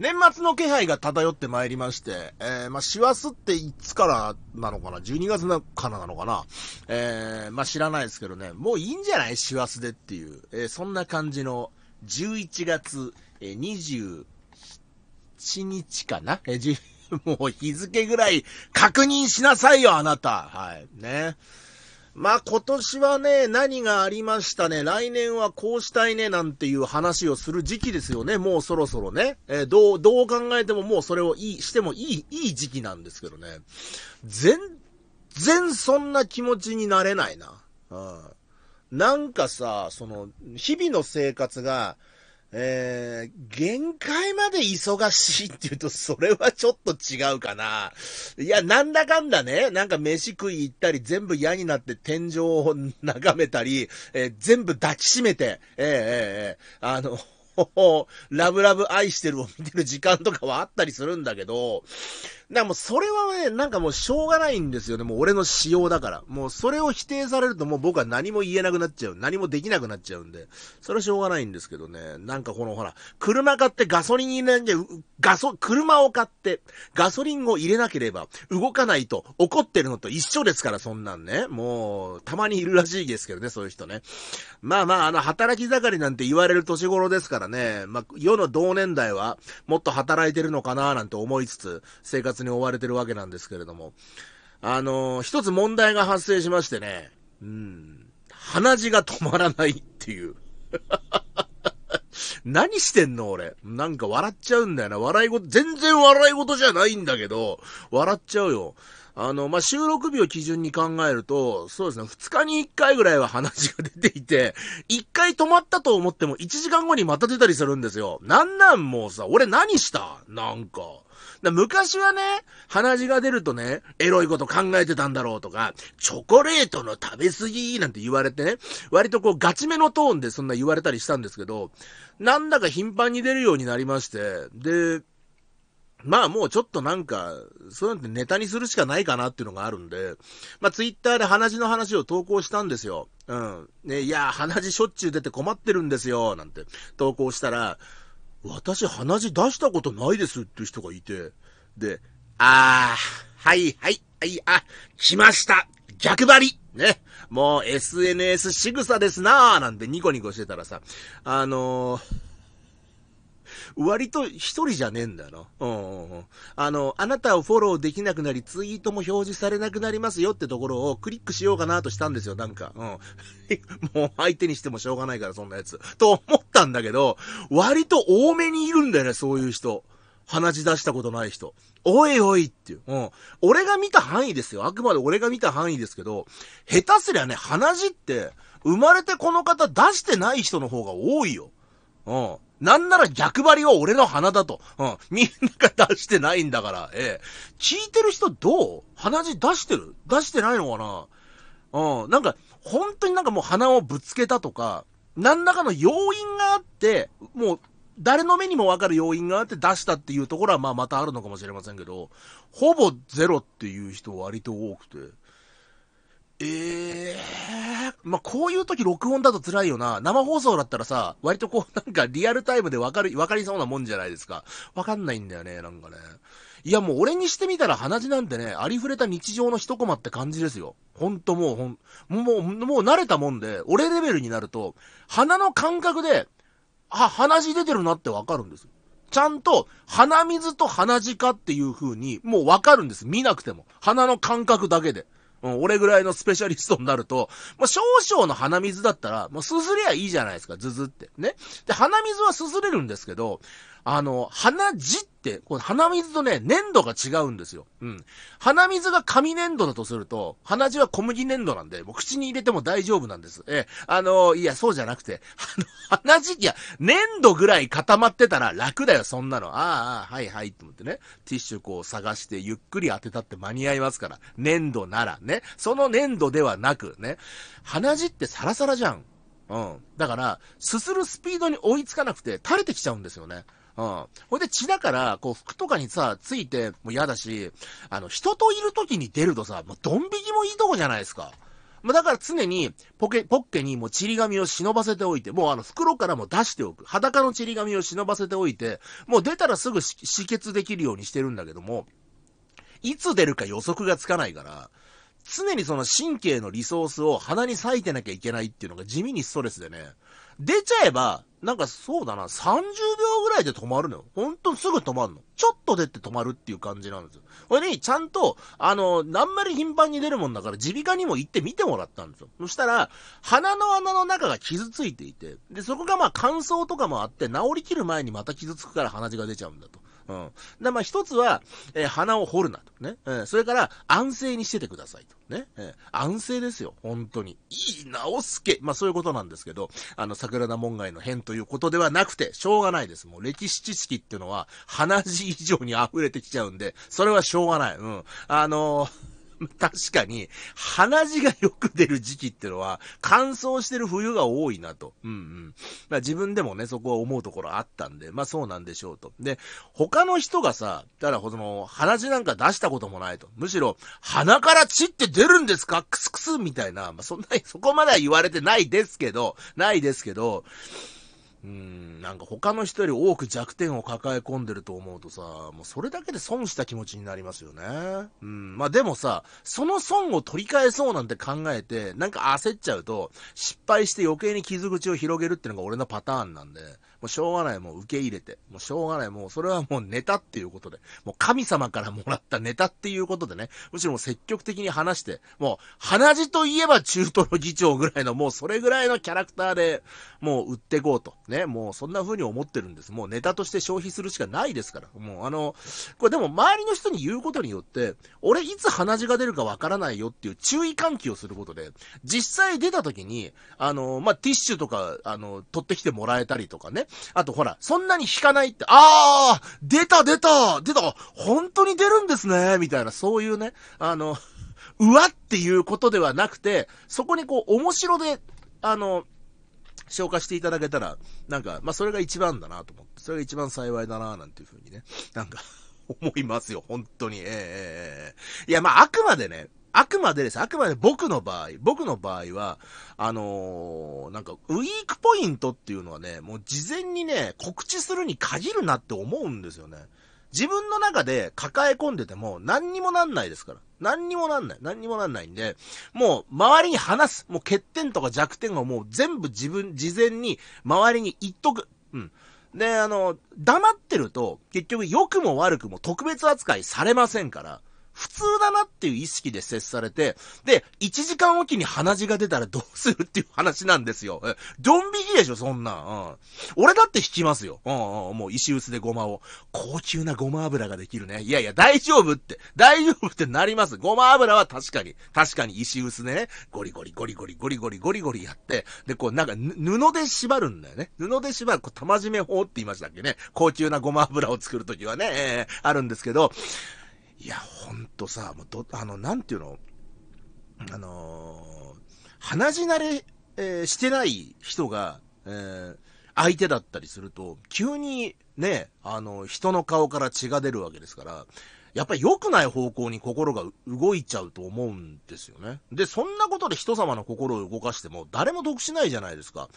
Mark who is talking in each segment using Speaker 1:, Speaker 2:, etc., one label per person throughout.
Speaker 1: 年末の気配が漂ってまいりまして、えー、まあ、師走っていつからなのかな ?12 月なからなのかな？えー、まあ、知らないですけどね、もういいんじゃない？師走でっていう、えー、そんな感じの11月、え、27日かな？えー、もう日付ぐらい確認しなさいよ、あなた。はい。ね。まあ今年はね、何がありましたね。来年はこうしたいね、なんていう話をする時期ですよね。もうそろそろね。えー、どう、どう考えてももうそれをいい、してもいい、いい時期なんですけどね。全然そんな気持ちになれないな。うん。なんかさ、その、日々の生活が、えー、限界まで忙しいって言うと、それはちょっと違うかな。いや、なんだかんだね、なんか飯食い行ったり、全部嫌になって天井を眺めたり、えー、全部抱きしめて、えー、えー、あの、ラブラブ愛してるを見てる時間とかはあったりするんだけど、なもうそれはね、なんかもうしょうがないんですよね。もう俺の仕様だから。もうそれを否定されるともう僕は何も言えなくなっちゃう。何もできなくなっちゃうんで。それはしょうがないんですけどね。なんかこのほら、車買ってガソリン入れなきゃ、ガソ、車を買ってガソリンを入れなければ動かないと怒ってるのと一緒ですから、そんなんね。もう、たまにいるらしいですけどね、そういう人ね。まあまあ、あの、働き盛りなんて言われる年頃ですからね。まあ、世の同年代はもっと働いてるのかななんて思いつつ、生活に追われてるわけなんですけれども、あのー、一つ問題が発生しましてね、うん、鼻血が止まらないっていう。何してんの俺。なんか笑っちゃうんだよな。笑い事、全然笑い事じゃないんだけど、笑っちゃうよ。あの、まあ、収録日を基準に考えると、そうですね、2日に1回ぐらいは話が出ていて、1回止まったと思っても1時間後にまた出たりするんですよ。なんなんもうさ、俺何した？なんか。昔はね、鼻血が出るとね、エロいこと考えてたんだろうとか、チョコレートの食べ過ぎなんて言われてね、割とこうガチめのトーンでそんな言われたりしたんですけど、なんだか頻繁に出るようになりまして、で、まあもうちょっとなんか、そうやってネタにするしかないかなっていうのがあるんで、まあツイッターで鼻血の話を投稿したんですよ。うん。ね、いや、鼻血しょっちゅう出て困ってるんですよ、なんて投稿したら、私鼻血出したことないですっていう人がいて、で、あー、はいはいはい、あ、来ました。逆張り。ね。もう SNS 仕草ですなー。なんてニコニコしてたらさ、あのー割と一人じゃねえんだよな。うんうんうん。あの、あなたをフォローできなくなり、ツイートも表示されなくなりますよってところをクリックしようかなとしたんですよ、なんか。うん。もう相手にしてもしょうがないから、そんなやつ。と思ったんだけど、割と多めにいるんだよね、そういう人。鼻血出したことない人。おいおいっていう。うん。俺が見た範囲ですよ。あくまで俺が見た範囲ですけど、下手すりゃね、鼻血って、生まれてこの方出してない人の方が多いよ。うん。なんなら逆張りは俺の鼻だと。うん。みんなが出してないんだから。ええ。聞いてる人どう？鼻血出してる？出してないのかな？うん。なんか、本当になんかもう鼻をぶつけたとか、何らかの要因があって、もう、誰の目にもわかる要因があって出したっていうところはまあまたあるのかもしれませんけど、ほぼゼロっていう人割と多くて。ええー、まあ、こういう時録音だと辛いよな。生放送だったらさ、割とこう、なんかリアルタイムでわかる、わかりそうなもんじゃないですか。わかんないんだよね、なんかね。いやもう俺にしてみたら鼻血なんてね、ありふれた日常の一コマって感じですよ。ほんともうほん、もう、もう慣れたもんで、俺レベルになると、鼻の感覚で、あ、鼻血出てるなってわかるんですよ。ちゃんと、鼻水と鼻血かっていう風に、もうわかるんです。見なくても。鼻の感覚だけで。うん、俺ぐらいのスペシャリストになると、まあ、少々の鼻水だったら、もうすすりゃいいじゃないですか、ズズって。ね。で、鼻水はすすれるんですけど、あの、鼻血って、この鼻水とね、粘土が違うんですよ。うん。鼻水が紙粘土だとすると、鼻血は小麦粘土なんで、もう口に入れても大丈夫なんです。え、あの、いや、そうじゃなくて、鼻血、いや、粘土ぐらい固まってたら楽だよ、そんなの。ああ、はいはい、と思ってね。ティッシュこう探して、ゆっくり当てたって間に合いますから。粘土なら、ね。その粘土ではなく、ね。鼻血ってサラサラじゃん。うん。だから、すするスピードに追いつかなくて、垂れてきちゃうんですよね。うん。ほいで血だから、こう服とかにさ、ついてもう嫌だし、あの、人といる時に出るとさ、もうドン引きもいいとこじゃないですか。まあ、だから常にポケ、ポッケにもうちり紙を忍ばせておいて、もうあの袋からも出しておく。裸のちり紙を忍ばせておいて、もう出たらすぐ止血できるようにしてるんだけども、いつ出るか予測がつかないから、常にその神経のリソースを鼻に割いてなきゃいけないっていうのが地味にストレスでね。出ちゃえば、なんかそうだな、30秒ぐらいで止まるのよ。ほんとすぐ止まるの。ちょっと出て止まるっていう感じなんですよ。これね、ちゃんと、あの、あんまり頻繁に出るもんだから、耳鼻科にも行って見てもらったんですよ。そしたら、鼻の穴の中が傷ついていて、で、そこがまあ乾燥とかもあって、治りきる前にまた傷つくから鼻血が出ちゃうんだと。うん。で、まあ、一つは、えー、鼻を掘るなと。ね。えー、それから、安静にしててくださいと。ね。えー、安静ですよ。本当に。いい直すけ。まあ、そういうことなんですけど、あの、桜田門外の変ということではなくて、しょうがないです。もう、歴史知識っていうのは、鼻血以上に溢れてきちゃうんで、それはしょうがない。うん。あのー 確かに、鼻血がよく出る時期ってのは、乾燥してる冬が多いなと。うんうん。まあ、自分でもね、そこは思うところあったんで、まあそうなんでしょうと。で、他の人がさ、だからその、鼻血なんか出したこともないと。むしろ、鼻から血って出るんですか？クスクスみたいな、まあそんな、そこまでは言われてないですけど、ないですけど、うん、なんか他の人より多く弱点を抱え込んでると思うとさ、もうそれだけで損した気持ちになりますよね。うん、まあでもさ、その損を取り返そうなんて考えて、なんか焦っちゃうと、失敗して余計に傷口を広げるっていうのが俺のパターンなんで、もうしょうがない、もう受け入れて。もうしょうがない、もうそれはもうネタっていうことで。もう神様からもらったネタっていうことでね。むしろもう積極的に話して、もう鼻血といえば中東の議長ぐらいのもうそれぐらいのキャラクターで、もう売ってこうと。ね、もうそんな風に思ってるんです。もうネタとして消費するしかないですから。もうあの、これでも周りの人に言うことによって、俺いつ鼻血が出るかわからないよっていう注意喚起をすることで、実際出た時に、あの、まあ、ティッシュとか、あの、取ってきてもらえたりとかね。あとほら、そんなに引かないって、あー出た出た出た本当に出るんですねみたいな、そういうね、あの、うわっていうことではなくて、そこにこう、面白で、あの、消化していただけたら、なんか、まあ、それが一番だなと思って、それが一番幸いだななんていうふうにね、なんか 思いますよ、本当に。ええええいや、まあ、あくまでね、あくまでです。あくまで僕の場合、僕の場合は、あのー、なんか、ウィークポイントっていうのはね、もう事前にね、告知するに限るなって思うんですよね。自分の中で抱え込んでても何にもなんないですから。何にもなんない。何にもなんないんで、もう周りに話す。もう欠点とか弱点をもう全部自分、事前に周りに言っとく。うん。で、あの、黙ってると、結局良くも悪くも特別扱いされませんから、普通だなっていう意識で接されて、で、1時間おきに鼻血が出たらどうするっていう話なんですよ。えドン引きでしょ、そんな。うん。俺だって引きますよ。うんうん、もう石臼でごまを。高級なごま油ができるね。いやいや、大丈夫って。大丈夫ってなります。ごま油は確かに、確かに石臼でね、ゴリゴリゴリゴリゴリゴリゴリゴリやって、で、こうなんか布で縛るんだよね。布で縛る、こう玉締め法って言いましたっけね。高級なごま油を作るときはね、えー、あるんですけど、いや、ほんとさ、もうど、あの、なんていうの？あのー、鼻血慣れ、えー、してない人が、えー、相手だったりすると、急にね、あの、人の顔から血が出るわけですから、やっぱり良くない方向に心が動いちゃうと思うんですよね。で、そんなことで人様の心を動かしても誰も得しないじゃないですか。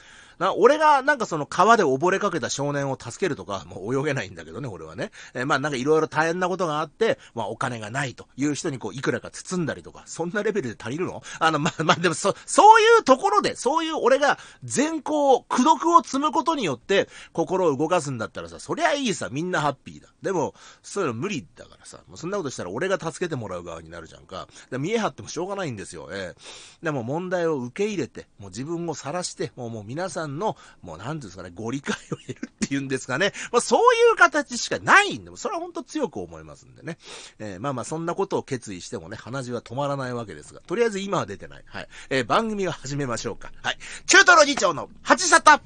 Speaker 1: な俺がなんかその川で溺れかけた少年を助けるとか、もう泳げないんだけどね、俺はね。え、まあなんかいろいろ大変なことがあって、まあお金がないという人にこういくらか包んだりとか、そんなレベルで足りるの？あの、まあまあでもそ、そういうところで、そういう俺が善行、苦毒を積むことによって心を動かすんだったらさ、そりゃいいさ、みんなハッピーだ。でも、そういうの無理だからさ、もうそんなことしたら俺が助けてもらう側になるじゃんか。で見え張ってもしょうがないんですよ。えー、でも問題を受け入れて、もう自分を晒して、もうもう皆さんの、もうなんですかね、ご理解を得るっていうんですかね。まあそういう形しかないんで、それは本当強く思いますんでね。えー、まあまあそんなことを決意してもね、鼻血は止まらないわけですが、とりあえず今は出てない。はい。えー、番組を始めましょうか。はい。中トロ議長の八沙汰